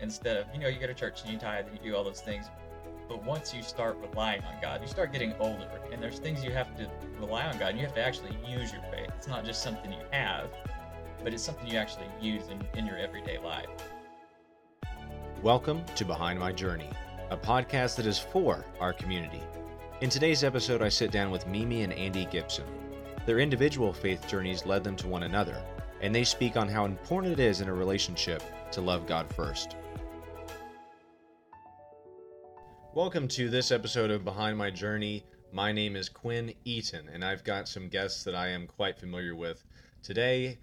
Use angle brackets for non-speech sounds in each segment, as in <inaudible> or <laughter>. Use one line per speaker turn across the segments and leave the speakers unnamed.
instead of, you know, you go to church and you tithe and you do all those things. But once you start relying on God, you start getting older, and there's things you have to rely on God, and you have to actually use your faith. It's not just something you have, but it's something you actually use in, in your everyday life.
Welcome to Behind My Journey, a podcast that is for our community. In today's episode, I sit down with Mimi and Andy Gibson. Their individual faith journeys led them to one another, and they speak on how important it is in a relationship to love God first. Welcome to this episode of Behind My Journey. My name is Quinn Eaton, and I've got some guests that I am quite familiar with. Today,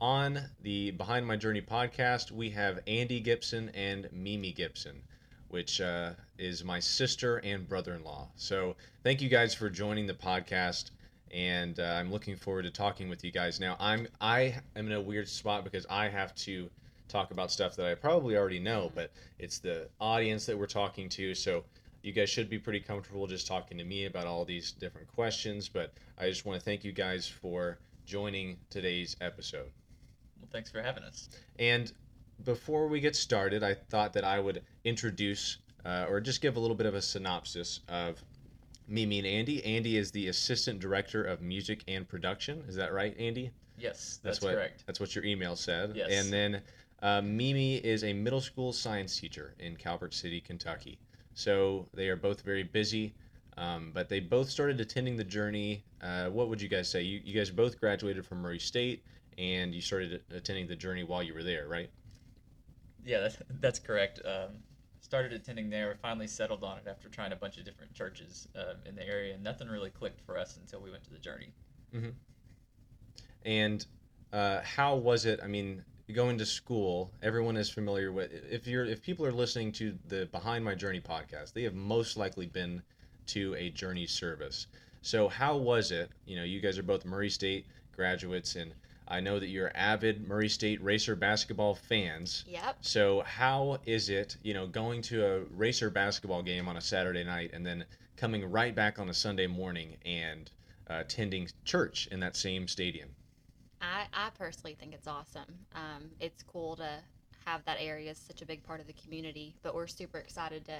on the Behind My Journey podcast, we have Andy Gibson and Mimi Gibson, which uh, is my sister and brother in law. So, thank you guys for joining the podcast. And uh, I'm looking forward to talking with you guys. Now, I'm I am in a weird spot because I have to talk about stuff that I probably already know, but it's the audience that we're talking to. So you guys should be pretty comfortable just talking to me about all these different questions. But I just want to thank you guys for joining today's episode.
Well, thanks for having us.
And before we get started, I thought that I would introduce uh, or just give a little bit of a synopsis of Mimi and Andy. Andy is the assistant director of music and production. Is that right, Andy?
Yes, that's,
what,
correct.
That's what your email said.
Yes.
And then uh, Mimi is a middle school science teacher in Calvert City, Kentucky. So they are both very busy, um, but they both started attending the journey. Uh, what would you guys say? You, you guys both graduated from Murray State, and you started attending the journey while you were there, right?
Yeah, that's, that's correct. Um, started attending there, finally settled on it after trying a bunch of different churches uh, in the area, and nothing really clicked for us until we went to the journey.
Mm-hmm. And uh, how was it? I mean, going to school, everyone is familiar with. If you're, if people are listening to the Behind My Journey podcast, they have most likely been to a journey service. So how was it? You know, you guys are both Murray State graduates, and I know that you're avid Murray State Racer basketball fans.
Yep.
So how is it, you know, going to a Racer basketball game on a Saturday night and then coming right back on a Sunday morning and uh, attending church in that same stadium?
I, I personally think it's awesome. Um, it's cool to have that area as such a big part of the community, but we're super excited to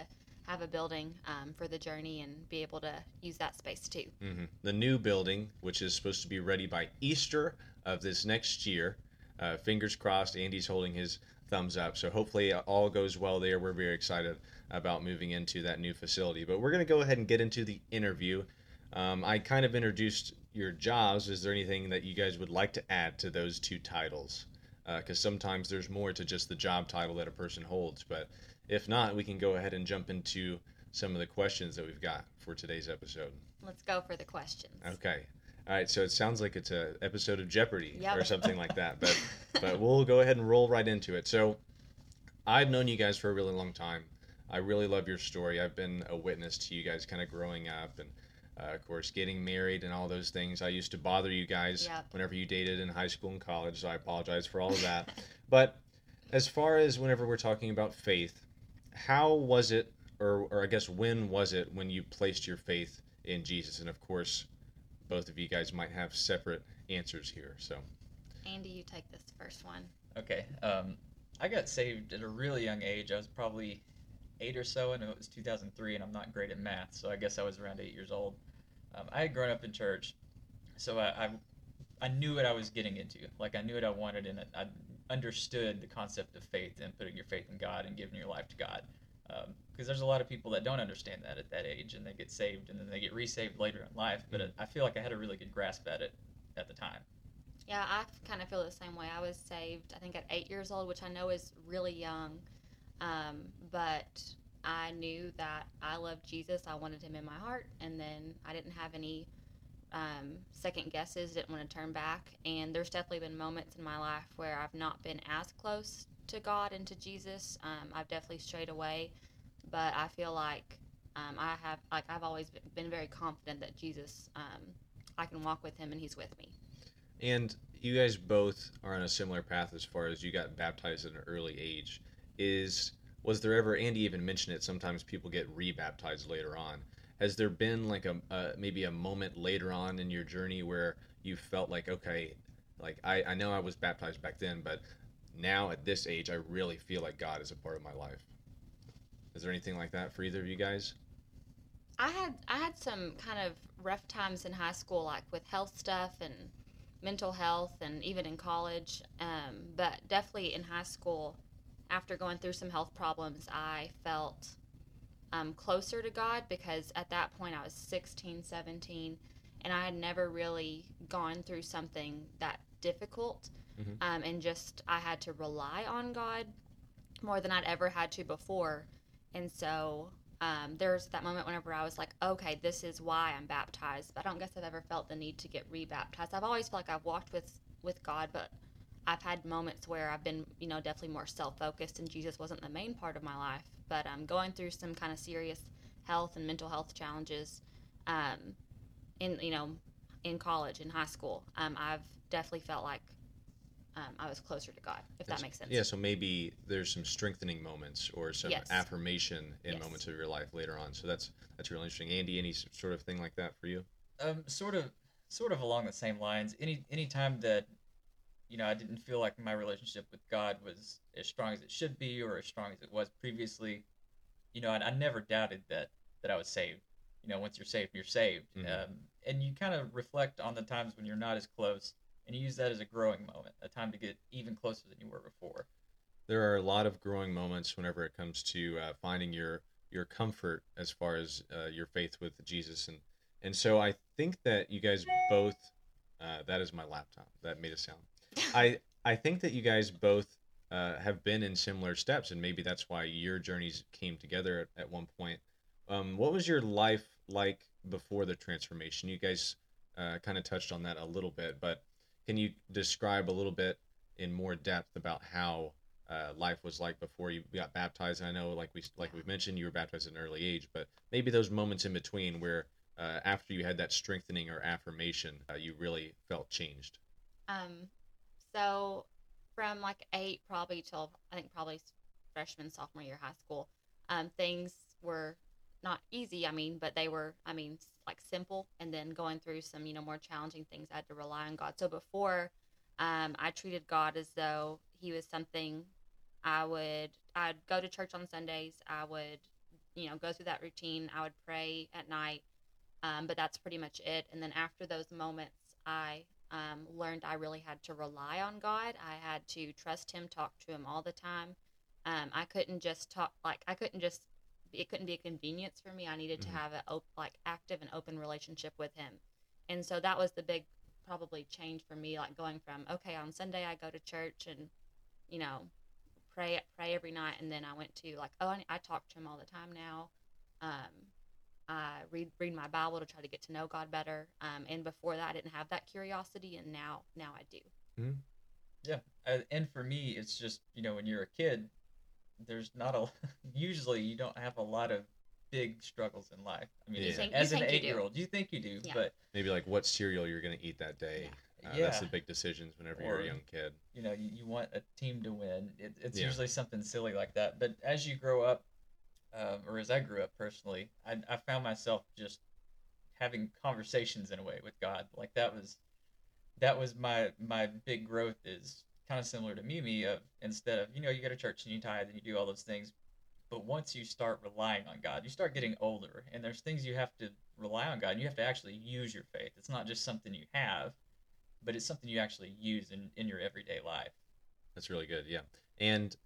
have a building um, for the journey and be able to use that space too.
hmm The new building, which is supposed to be ready by Easter of this next year. Uh, fingers crossed, Andy's holding his thumbs up. So hopefully all goes well there. We're very excited about moving into that new facility. But we're going to go ahead and get into the interview. Um, I kind of introduced your jobs. Is there anything that you guys would like to add to those two titles? Because uh, sometimes there's more to just the job title that a person holds. But if not, we can go ahead and jump into some of the questions that we've got for today's episode.
Let's go for the questions.
Okay. All right. So it sounds like it's a episode of Jeopardy
Yep.
or something like that. But <laughs> but we'll go ahead and roll right into it. So I've known you guys for a really long time. I really love your story. I've been a witness to you guys kind of growing up and. Uh, of course, getting married and all those things. I used to bother you guys
Yep.
whenever you dated in high school and college, so I apologize for all of that. <laughs> but as far as whenever we're talking about faith, how was it, or, or I guess when was it when you placed your faith in Jesus? And of course, both of you guys might have separate answers here. So,
Andy, you take this first one.
Okay. Um, I got saved at a really young age. I was probably eight or so, and it was 2003, and I'm not great at math, so I guess I was around eight years old. Um, I had grown up in church, so I, I, I knew what I was getting into. Like I knew what I wanted, and I understood the concept of faith and putting your faith in God and giving your life to God. Because there's a lot of people that don't understand that at that age, and they get saved, and then they get resaved later in life. But
Mhm.
I feel like I had a really good grasp at it at the time.
Yeah, I kind of feel the same way. I was saved, I think, at eight years old, which I know is really young. Um, but I knew that I loved Jesus. I wanted him in my heart. And then I didn't have any um, second guesses, didn't want to turn back. And there's definitely been moments in my life where I've not been as close to God and to Jesus. Um, I've definitely strayed away. But I feel like um, I have, like, I've always been very confident that Jesus, um, I can walk with him and he's with me.
and you guys both are on a similar path as far as you got baptized at an early age. Is was there ever Andy even mentioned it? Sometimes people get rebaptized later on. Has there been like a, maybe a moment later on in your journey where you felt like okay, like I, I know I was baptized back then, but now at this age, I really feel like God is a part of my life. Is there anything like that for either of you guys?
I had I had some kind of rough times in high school, like with health stuff and mental health, and even in college. Um, but definitely in high school, after going through some health problems, I felt um, closer to God because at that point I was 16, 17, and I had never really gone through something that difficult.
Mhm.
Um, and just I had to rely on God more than I'd ever had to before. And so um, there's that moment whenever I was like, okay, this is why I'm baptized. But I don't guess I've ever felt the need to get rebaptized. I've always felt like I've walked with with God, but I've had moments where I've been, you know, definitely more self focused, and Jesus wasn't the main part of my life. But I'm um, going through some kind of serious health and mental health challenges, um, in you know, in college, in high school, um, I've definitely felt like um, I was closer to God, if
That's-
that makes sense.
Yeah, so maybe there's some strengthening moments or some
Yes.
affirmation in
Yes.
moments of your life later on. So that's that's really interesting. Andy, any sort of thing like that for you?
Um, sort of, sort of along the same lines. Any any time that, you know, I didn't feel like my relationship with God was as strong as it should be or as strong as it was previously, you know, I, I never doubted that that I was saved. You know, once you're saved, you're saved.
Mhm.
Um, and you kind of reflect on the times when you're not as close, and you use that as a growing moment, a time to get even closer than you were before.
There are a lot of growing moments whenever it comes to uh, finding your your comfort as far as uh, your faith with Jesus, and and so I think that you guys both. Uh, that is my laptop. That made a sound. I I think that you guys both uh, have been in similar steps, and maybe that's why your journeys came together at, at one point. Um, what was your life like before the transformation? You guys uh, kind of touched on that a little bit, but can you describe a little bit in more depth about how uh, life was like before you got baptized? I know, like we like we mentioned, you were baptized at an early age, but maybe those moments in between where uh, after you had that strengthening or affirmation, uh, you really felt changed.
Um, so from like eight probably till I think probably freshman sophomore year high school, um, things were not easy. I mean, but they were I mean like simple. And then going through some you know more challenging things, I had to rely on God. So before, um, I treated God as though He was something I would I'd go to church on Sundays. I would you know go through that routine. I would pray at night. Um, but that's pretty much it. And then after those moments, I um, learned I really had to rely on God. I had to trust Him, talk to Him all the time. Um, I couldn't just talk like I couldn't just. It couldn't be a convenience for me. I needed
Mhm.
to have a op- like active and open relationship with Him, and so that was the big probably change for me. Like going from okay on Sunday I go to church and you know pray pray every night, and then I went to like oh I, I talk to Him all the time now. Um, I read read my Bible to try to get to know God better. Um, and before that, I didn't have that curiosity, and now now I do. Hmm.
Yeah, uh, and for me, it's just you know when you're a kid, there's not a <laughs> usually you don't have a lot of big struggles in life. I mean,
You
as-
think-
as an
think you do.
eight-year-old, you think you do,
Yeah.
but
Maybe like what cereal you're going to eat that day. Uh,
yeah,
That's the big decisions whenever you're a young kid.
you know you, you want a team to win. It, it's
Yeah.
usually something silly like that. But as you grow up, um, or as I grew up personally, I, I found myself just having conversations in a way with God. Like that was that was my my big growth is kind of similar to Mimi of instead of you know you go to church and you tithe and you do all those things, but once you start relying on God, you start getting older and there's things you have to rely on God. And you have to actually use your faith. It's not just something you have, but it's something you actually use in, in your everyday life.
That's really good. Yeah, and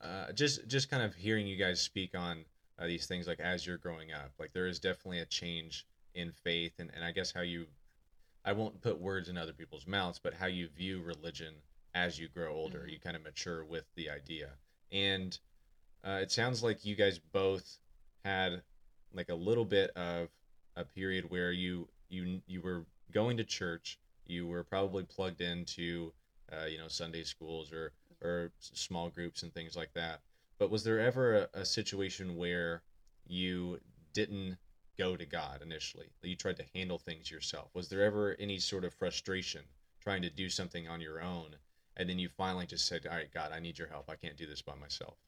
uh, just just kind of hearing you guys speak on uh, these things, like as you're growing up, like there is definitely a change in faith, and and I guess how you, I won't put words in other people's mouths, but how you view religion as you grow older,
Mhm.
you kind of mature with the idea, and uh, it sounds like you guys both had like a little bit of a period where you you you were going to church, you were probably plugged into uh, you know Sunday schools or or small groups and things like that. But was there ever a, a situation where you didn't go to God initially? You tried to handle things yourself. Was there ever any sort of frustration trying to do something on your own, and then you finally just said, "All right, God, I need your help. I can't do this by myself."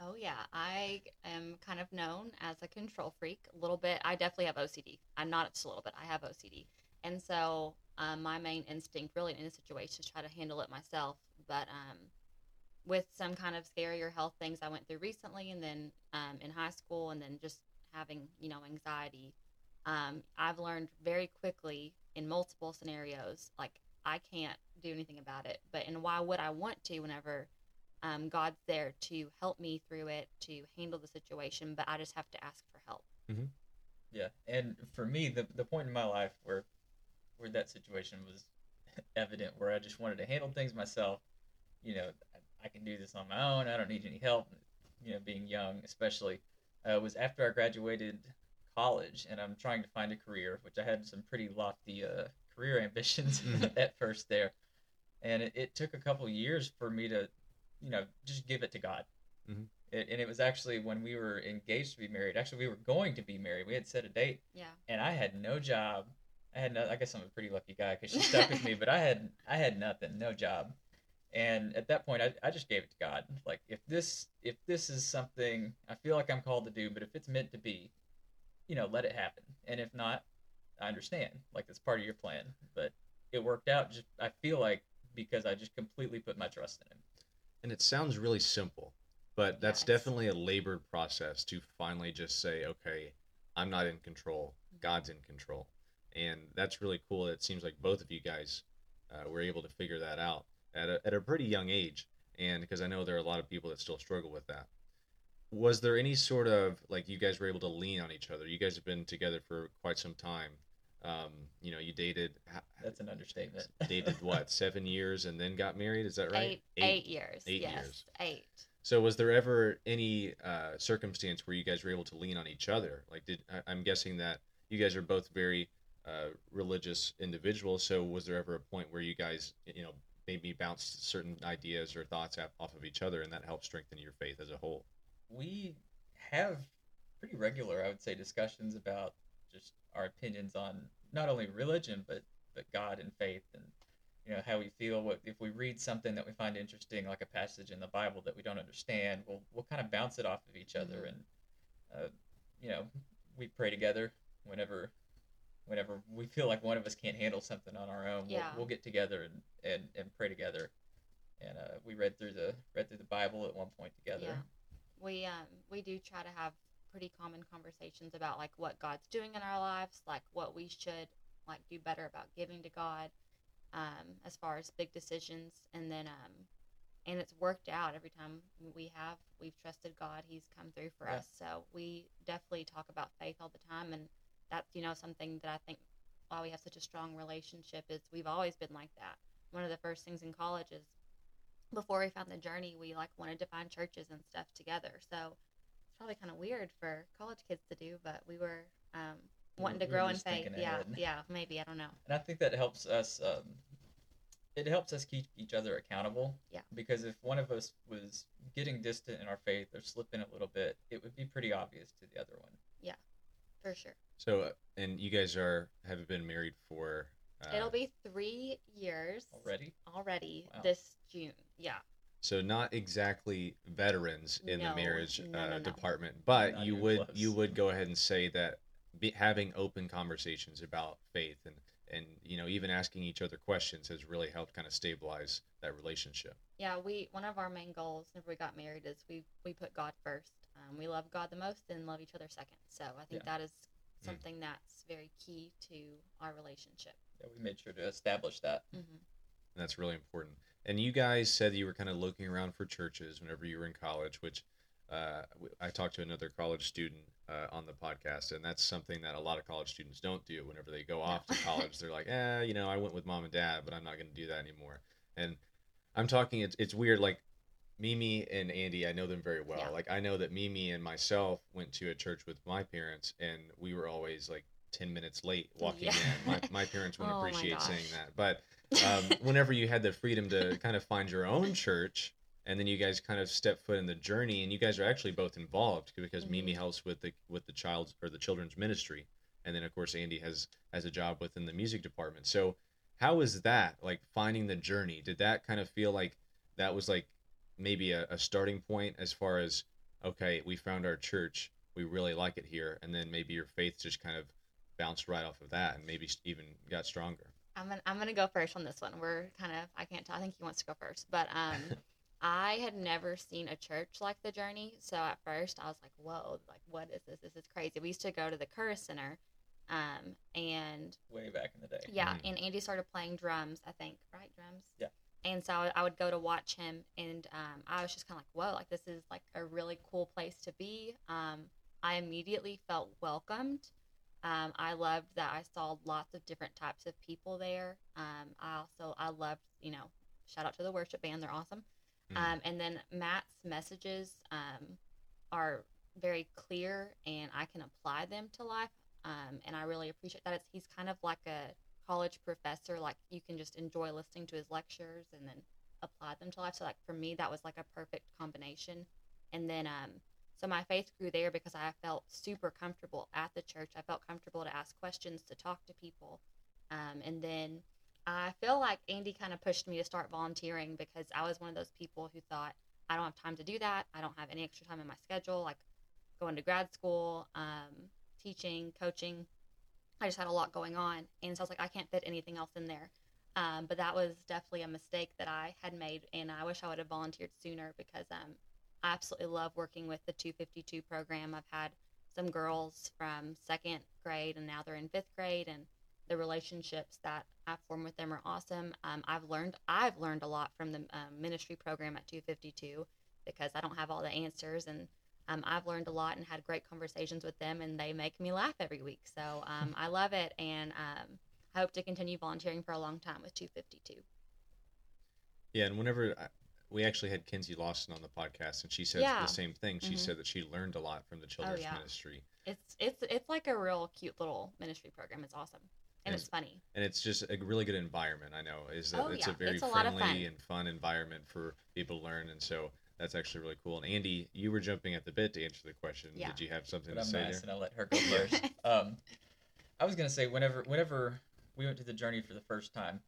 Oh yeah, I am kind of known as a control freak a little bit. I definitely have OCD. I'm not just a little bit. I have OCD, and so um, my main instinct, really, in this situation, is try to handle it myself. But um, with some kind of scarier health things I went through recently, and then um, in high school, and then just having you know anxiety, um, I've learned very quickly in multiple scenarios like I can't do anything about it. But and why would I want to whenever um, God's there to help me through it to handle the situation? But I just have to ask for help.
Yeah, and for me, the the point in my life where where that situation was <laughs> evident, where I just wanted to handle things myself. You know, I, I can do this on my own. I don't need any help. You know, being young, especially, uh, was after I graduated college, and I'm trying to find a career, which I had some pretty lofty uh, career <laughs> ambitions
Mhm. <laughs>
at first there, and it, it took a couple years for me to, you know, just give it to God.
Mhm.
It, and it was actually when we were engaged to be married. Actually, we were going to be married. We had set a date,
Yeah.
and I had no job. I had no. I guess I'm a pretty lucky guy because she stuck with me. <laughs> But I had I had nothing, no job, and at that point, I, I just gave it to God. Like if this if this is something I feel like I'm called to do, but if it's meant to be, you know, let it happen. And if not, I understand. Like it's part of your plan. But it worked out. Just I feel like because I just completely put my trust in Him.
And it sounds really simple, but that's
Yes.
definitely a labored process to finally just say, okay, I'm not in control. God's in control. And that's really cool. It seems like both of you guys uh, were able to figure that out at a, at a pretty young age. And because I know there are a lot of people that still struggle with that. Was there any sort of like you guys were able to lean on each other? You guys have been together for quite some time. Um, you know, you dated
that's an understatement.
dated what <laughs> seven years and then got married. Is that right?
Eight, eight years.
eight
yes,
years.
Eight.
So was there ever any uh, circumstance where you guys were able to lean on each other? Like, did I- I'm guessing that you guys are both very uh, religious individuals. So was there ever a point where you guys, you know, maybe bounce certain ideas or thoughts off- of each other, and that helps strengthen your faith as a whole?
we have pretty regular, I would say, discussions about just our opinions on not only religion but but God and faith and you know how we feel. What if we read something that we find interesting, like a passage in the Bible that we don't understand? We'll we'll kind of bounce it off of each other,
Mhm.
and uh, you know we pray together whenever whenever we feel like one of us can't handle something on our own. We'll,
Yeah.
we'll get together and, and, and pray together. And uh, we read through the read through the Bible at one point together.
Yeah. We um we do try to have pretty common conversations about like what God's doing in our lives, like what we should like do better about giving to God, um, as far as big decisions, and then um, and it's worked out every time we have we've trusted God. He's come through for
Yeah.
us. So we definitely talk about faith all the time, and that's you know something that I think why we have such a strong relationship is we've always been like that. One of the first things in college is before we found the journey, we like wanted to find churches and stuff together. So it's probably kind of weird for college kids to do, but we were um, wanting to
We were
grow in faith. Yeah,
ahead.
yeah, maybe I don't know.
and I think that helps us. Um, it helps us keep each other accountable.
Yeah.
Because if one of us was getting distant in our faith or slipping a little bit, it would be pretty obvious to the other one.
For sure,
So, uh, and you guys are have been married for uh,
it'll be three years
Already,
already
Wow.
this June. Yeah,
so not exactly veterans in the marriage
no,
uh,
no, no.
department, but
Not
you would
close.
you would go ahead and say that be, having open conversations about faith and and you know even asking each other questions has really helped kind of stabilize that relationship.
yeah. We one of our main goals whenever we got married is we we put God first. Um, we love God the most and love each other second. So I think
Yeah.
that is
Mm.
something that's very key to our relationship.
yeah, we made sure to establish that.
hmm
That's really important. And you guys said you were kind of looking around for churches whenever you were in college, which uh, I talked to another college student uh, on the podcast, and that's something that a lot of college students don't do. Whenever they go off to college, they're like, "Eh, you know, I went with mom and dad, but I'm not going to do that anymore." And I'm talking, it's it's weird. Like Mimi and Andy, I know them very well.
Yeah.
Like I know that Mimi and myself went to a church with my parents, and we were always like ten minutes late walking
Yeah.
in. My my <laughs> parents wouldn't
Oh
appreciate saying that, but <laughs> um, whenever you had the freedom to kind of find your own church and then you guys kind of step foot in the journey and you guys are actually both involved because
Mhm.
mimi helps with the with the child's or the children's ministry and then of course andy has has a job within the music department so how is that like finding the journey did that kind of feel like that was like maybe a, a starting point as far as okay we found our church we really like it here and then maybe your faith just kind of bounced right off of that and maybe even got stronger
I'm gonna I'm gonna go first on this one. We're kind of I can't tell. I think he wants to go first, but um, <laughs> I had never seen a church like the Journey, so at first I was like, "Whoa, like what is this? This is crazy." We used to go to the Curris Center, um, and
Way back in the day.
yeah,
Mhm.
and Andy started playing drums. I think right drums.
Yeah.
And so I would- I would go to watch him, and um, I was just kind of like, "Whoa, like this is like a really cool place to be." Um, I immediately felt welcomed. Um, I loved that I saw lots of different types of people there. Um, I also I loved, you know, shout out to the worship band, they're awesome.
Mhm.
Um, and then Matt's messages um, are very clear, and I can apply them to life. Um, and I really appreciate that. It's, he's kind of like a college professor. Like you can just enjoy listening to his lectures and then apply them to life. So like for me, that was like a perfect combination. And then um, so my faith grew there because I felt super comfortable at the church. I felt comfortable to ask questions, to talk to people, um, and then I feel like Andy kind of pushed me to start volunteering because I was one of those people who thought I don't have time to do that. I don't have any extra time in my schedule, like going to grad school, um, teaching, coaching. I just had a lot going on, and so I was like, I can't fit anything else in there. Um, but that was definitely a mistake that I had made, and I wish I would have volunteered sooner because um, I absolutely love working with the 252 program. I've had some girls from second grade, and now they're in fifth grade, and the relationships that I've formed with them are awesome. Um, I've learned I've learned a lot from the um, ministry program at 252 because I don't have all the answers, and um, I've learned a lot and had great conversations with them, and they make me laugh every week. So um, <laughs> I love it, and um, I hope to continue volunteering for a long time with 252.
Yeah, and whenever I, we actually had Kinsey Lawson on the podcast, and she said
Yeah.
the same thing. She
Mhm.
said that she learned a lot from the children's
yeah.
ministry,
It's it's it's like a real cute little ministry program. It's awesome, and
Yes.
it's funny.
and it's just a really good environment. I know is that
Oh,
it's
yeah.
a very
It's a
friendly and fun environment for people to learn, and so that's actually really cool. And Andy, you were jumping at the bit to answer the question.
Yeah.
Did you have something
But
to
I'm
say
nice,
there?
and I'll let her go first. <laughs> um, I was gonna say whenever whenever we went to the journey for the first time,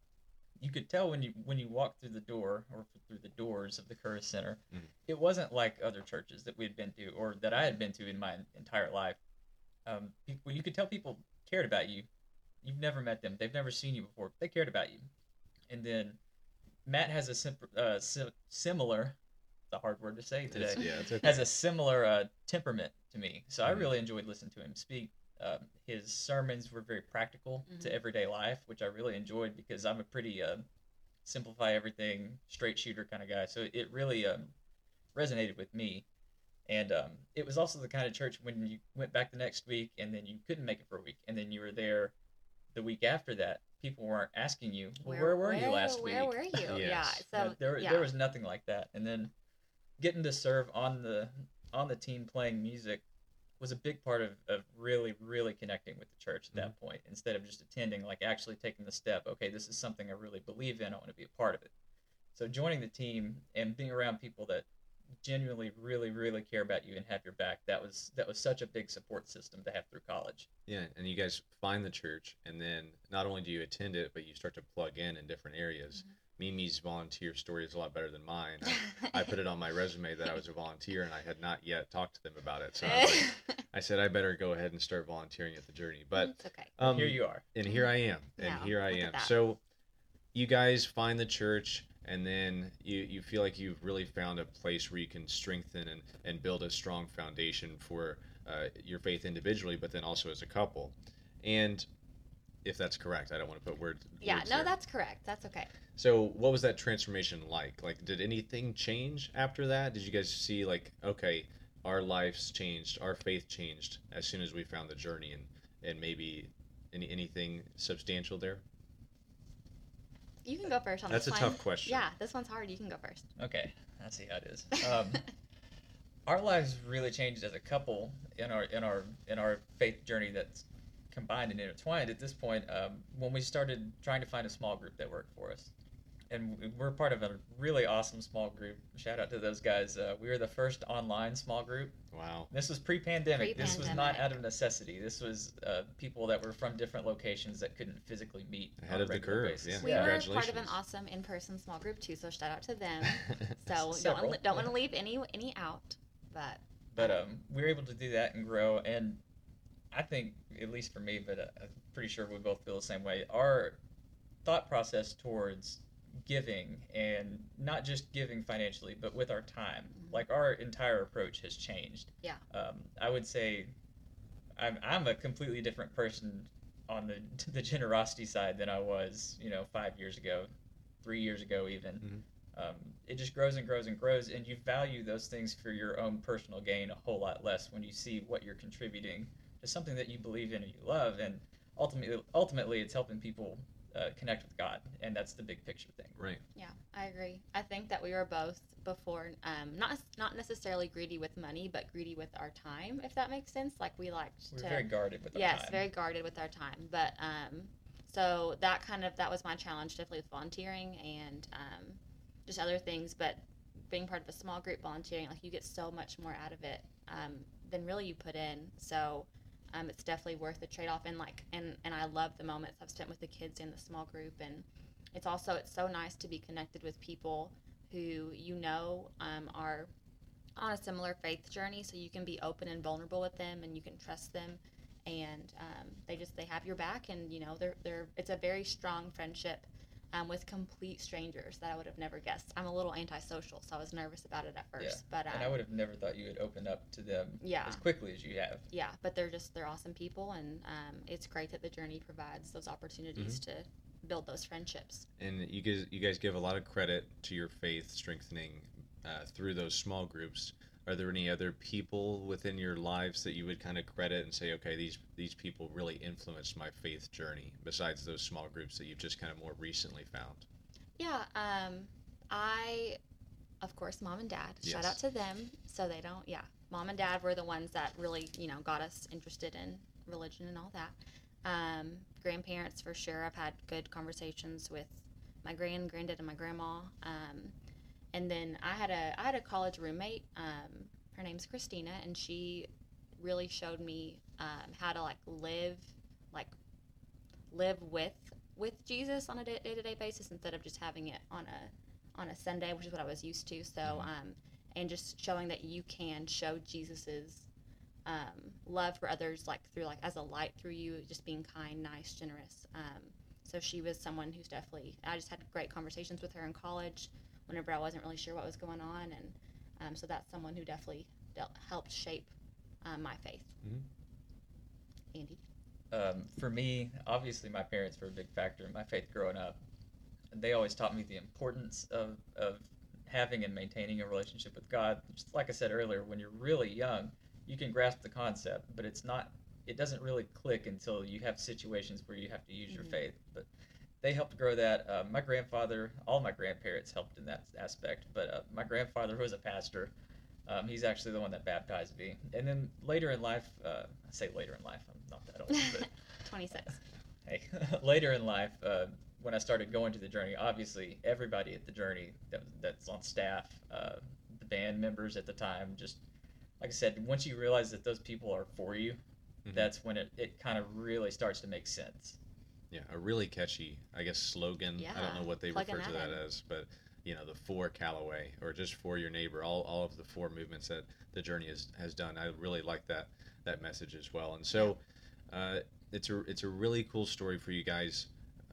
you could tell when you when you walked through the door or through the doors of the Curris Center,
Mhm.
it wasn't like other churches that we had been to or that I had been to in my entire life. Um, people, you could tell people cared about you. You've never met them; they've never seen you before. But they cared about you. And then Matt has a sim- uh, sim- similar. It's a hard word to say today
It's- yeah, it's okay.
has a similar uh, temperament to me. So I
Mhm.
really enjoyed listening to him speak. Um, his sermons were very practical to
Mhm.
everyday life, which I really enjoyed because I'm a pretty uh, simplify everything, straight shooter kind of guy. So it really um, resonated with me. And um, it was also the kind of church when you went back the next week and then you couldn't make it for a week and then you were there the week after that. People weren't asking you, well, where, were you last
where
week?
Where were you? Yeah. So
there,
yeah.
there was nothing like that. And then getting to serve on the on the team playing music was a big part of, of really, really connecting with the church at that
Mm-hmm.
point. Instead of just attending, like actually taking the step, okay, this is something I really believe in, I want to be a part of it. So joining the team and being around people that genuinely really, really care about you and have your back, that was that was such a big support system to have through college.
Yeah, and you guys find the church, and then not only do you attend it, but you start to plug in in different areas.
Mm-hmm.
Mimi's volunteer story is a lot better than mine. I put it on my resume that I was a volunteer, and I had not yet talked to them about it. So I, like, <laughs> I said I better go ahead and start volunteering at the journey. But
it's okay.
um,
Here you are.
and here I am, and
Yeah,
here I am. So you guys find the church, and then you you feel like you've really found a place where you can strengthen and and build a strong foundation for uh, your faith individually, but then also as a couple. And if that's correct, I don't want to put words.
Yeah,
words
no,
there.
that's correct. That's okay.
So, what was that transformation like? Like, did anything change after that? Did you guys see, like, okay, our lives changed, our faith changed as soon as we found the journey, and and maybe any anything substantial there?
You can go first on
That's
this
a
one.
tough question.
Yeah, this one's hard. You can go first.
Okay, I see how it is. Um, <laughs> our lives really changed as a couple in our in our in our faith journey that's combined and intertwined at this point. Um, when we started trying to find a small group that worked for us, and we- we're part of a really awesome small group. Shout out to those guys. Uh, we were the first online small group.
Wow.
This was pre-pandemic. This was not out of necessity. This was uh, people that were from different locations that couldn't physically meet
Ahead of the curve,
basis.
yeah.
We were part of an awesome in-person small group too, so shout out to them. <laughs> So don't wanna- don't want to leave any any out, but
but um, we were able to do that and grow and i think at least for me but uh, i'm pretty sure we both feel the same way our thought process towards giving and not just giving financially, but with our time.
Mhm.
Like our entire approach has changed.
Yeah.
Um, I would say I'm, I'm a completely different person on the <laughs> the generosity side than I was, you know, five years ago, three years ago, even.
Mhm.
Um, it just grows and grows and grows, and you value those things for your own personal gain a whole lot less when you see what you're contributing to something that you believe in and you love, and ultimately, ultimately, it's helping people uh, connect with God, and that's the big picture thing.
Right.
Yeah, I agree. I think that we were both before, um, not not necessarily greedy with money, but greedy with our time, if that makes sense. Like we liked
We're
to,
very guarded with our time.
yes,
time.
very guarded with our time. But um, so that kind of that was my challenge, definitely with volunteering and um, just other things. But being part of a small group volunteering, like you get so much more out of it um, than really you put in. So. Um, it's definitely worth the trade-off and like and, and i love the moments i've spent with the kids in the small group and it's also it's so nice to be connected with people who you know um, are on a similar faith journey so you can be open and vulnerable with them and you can trust them and um, they just they have your back and you know they're they're it's a very strong friendship um, with complete strangers that I would have never guessed. I'm a little antisocial, so I was nervous about it at first. Yeah. But um,
and I would have never thought you would open up to them
yeah,
as quickly as you have.
yeah, but they're just they're awesome people, and um, it's great that the journey provides those opportunities to build those friendships.
And you guys, you guys give a lot of credit to your faith strengthening uh, through those small groups. Are there any other people within your lives that you would kind of credit and say, okay, these these people really influenced my faith journey besides those small groups that you've just kind of more recently found?
Yeah, um, I, of course, mom and dad. Shout out to them. So they don't. Yeah, mom and dad were the ones that really, you know, got us interested in religion and all that. Um, grandparents for sure. I've had good conversations with my grand, granddad, and my grandma. Um, and then I had a I had a college roommate. Um, her name's Christina, and she really showed me um, how to like live, like live with with Jesus on a day to day basis instead of just having it on a on a Sunday, which is what I was used to. So,
Mhm.
um, and just showing that you can show Jesus's um, love for others, like through like as a light through you, just being kind, nice, generous. Um, so she was someone who's definitely. I just had great conversations with her in college, whenever I wasn't really sure what was going on, and um, so that's someone who definitely dealt, helped shape um, my faith.
Mhm.
Andy.
Um, for me, obviously, my parents were a big factor in my faith growing up. They always taught me the importance of, of having and maintaining a relationship with God. Just like I said earlier, when you're really young, you can grasp the concept, but it's not. It doesn't really click until you have situations where you have to use your
Mhm.
faith. But they helped grow that. Uh, my grandfather, all my grandparents helped in that aspect. But uh, my grandfather, who was a pastor, um, he's actually the one that baptized me. And then later in life, uh, I say later in life, I'm not that old, but <laughs>
26.
hey, <laughs> later in life, uh, when I started going to the journey, obviously everybody at the journey that, that's on staff, uh, the band members at the time, just like I said, once you realize that those people are for you,
Mhm.
that's when it, it kind of really starts to make sense.
Yeah, a really catchy, I guess, slogan. Yeah. I don't know what they
plugging
refer to
that
that
in.
as, but you know, the for Calloway or just for your neighbor. All, all of the four movements that the journey has, has done. I really like that that message as well. And so, uh, it's a it's a really cool story for you guys.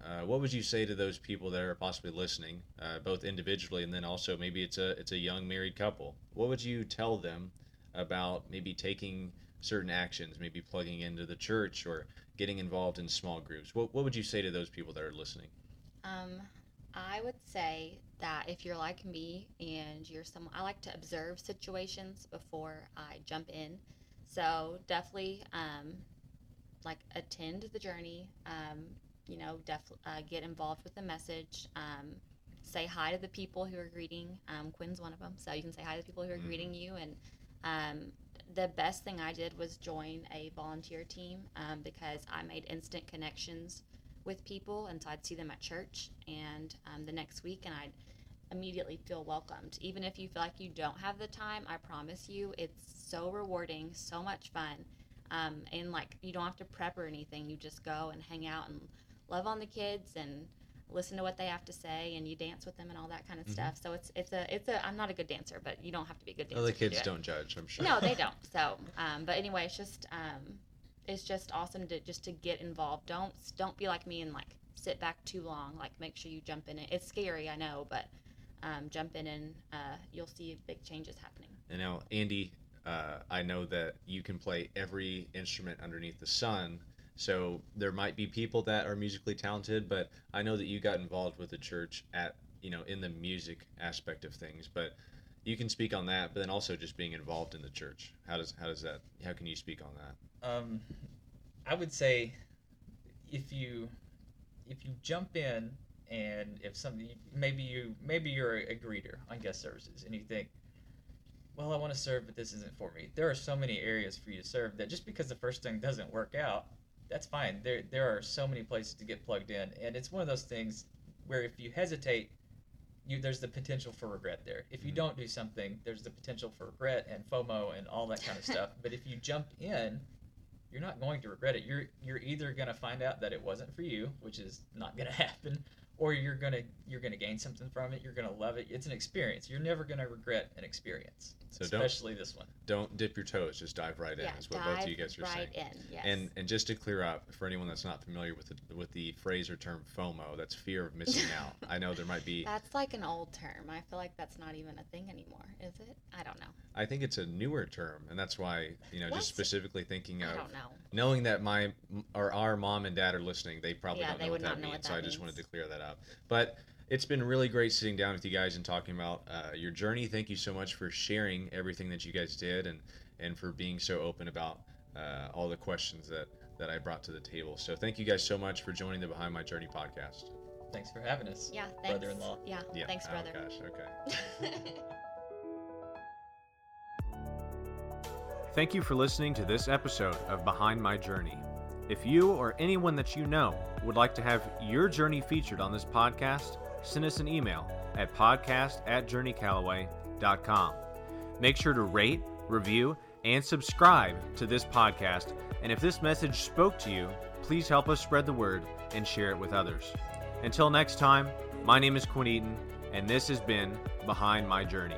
Uh, what would you say to those people that are possibly listening, uh, both individually and then also maybe it's a it's a young married couple? What would you tell them about maybe taking certain actions, maybe plugging into the church or getting involved in small groups. What, what would you say to those people that are listening?
Um, I would say that if you're like me and you're someone, I like to observe situations before I jump in. So definitely, um, like attend the journey. Um, you know, def uh, get involved with the message. Um, say hi to the people who are greeting. Um, Quinn's one of them, so you can say hi to the people who are
Mhm.
greeting you. And um, the best thing I did was join a volunteer team um, because I made instant connections with people, and so I'd see them at church, and um, the next week, and I'd immediately feel welcomed. Even if you feel like you don't have the time, I promise you, it's so rewarding, so much fun, um, and like you don't have to prep or anything. You just go and hang out and love on the kids and listen to what they have to say, and you dance with them and all that kind of
Mhm.
stuff. So it's it's a it's a I'm not a good dancer, but you don't have to be a good dancer.
Oh, the
to
kids
do
don't judge, I'm sure.
No, they <laughs> don't. So, um, but anyway, it's just um, it's just awesome to just to get involved. Don't don't be like me and like sit back too long. Like make sure you jump in it. It's scary, I know, but um, jump in and uh, you'll see big changes happening.
And now, Andy, uh, I know that you can play every instrument underneath the sun. So there might be people that are musically talented, but I know that you got involved with the church at you know in the music aspect of things. But you can speak on that, but then also just being involved in the church. How does how does that? How can you speak on that?
Um, I would say if you if you jump in and if something maybe you maybe you're a greeter on guest services and you think well i want to serve but this isn't for me there are so many areas for you to serve that just because the first thing doesn't work out that's fine there there are so many places to get plugged in and it's one of those things where if you hesitate you there's the potential for regret there if you
Mhm.
don't do something there's the potential for regret and fomo and all that kind of <laughs> stuff but if you jump in you're not going to regret it. You're you're either going to find out that it wasn't for you, which is not going <laughs> to happen, or you're going to you're going to gain something from it. You're going to love it. It's an experience. You're never going to regret an experience,
So don't
especially this one.
don't dip your toes, just dive right in.
yeah,
Is what both of you guys are
right
saying.
in. Yes.
And and just to clear up for anyone that's not familiar with the with the phrase or term FOMO, that's fear of missing <laughs> out. I know there might be.
that's like an old term. I feel like that's not even a thing anymore, is it? I don't know.
I think it's a newer term, and that's why you know
What?
just specifically thinking
I
of
don't know.
knowing that my or our mom and dad are listening, they probably
Yeah,
don't
they
know what
would
that
not know
means.
what
so I just wanted to clear that up. But it's been really great sitting down with you guys and talking about uh, your journey. Thank you so much for sharing everything that you guys did and and for being so open about uh, all the questions that that I brought to the table. So thank you guys so much for joining the Behind My Journey podcast.
Thanks for having us.
Yeah, thanks.
Brother-in-law.
Yeah,
Yeah.
thanks, brother.
oh,
brother.
gosh. Okay. <laughs>
Thank you for listening to this episode of Behind My Journey. If you or anyone that you know would like to have your journey featured on this podcast, send us an email at podcast at journeycallaway.com. Make sure to rate, review, and subscribe to this podcast. And if this message spoke to you, please help us spread the word and share it with others. Until next time, my name is Quinn Eaton, and this has been Behind My Journey.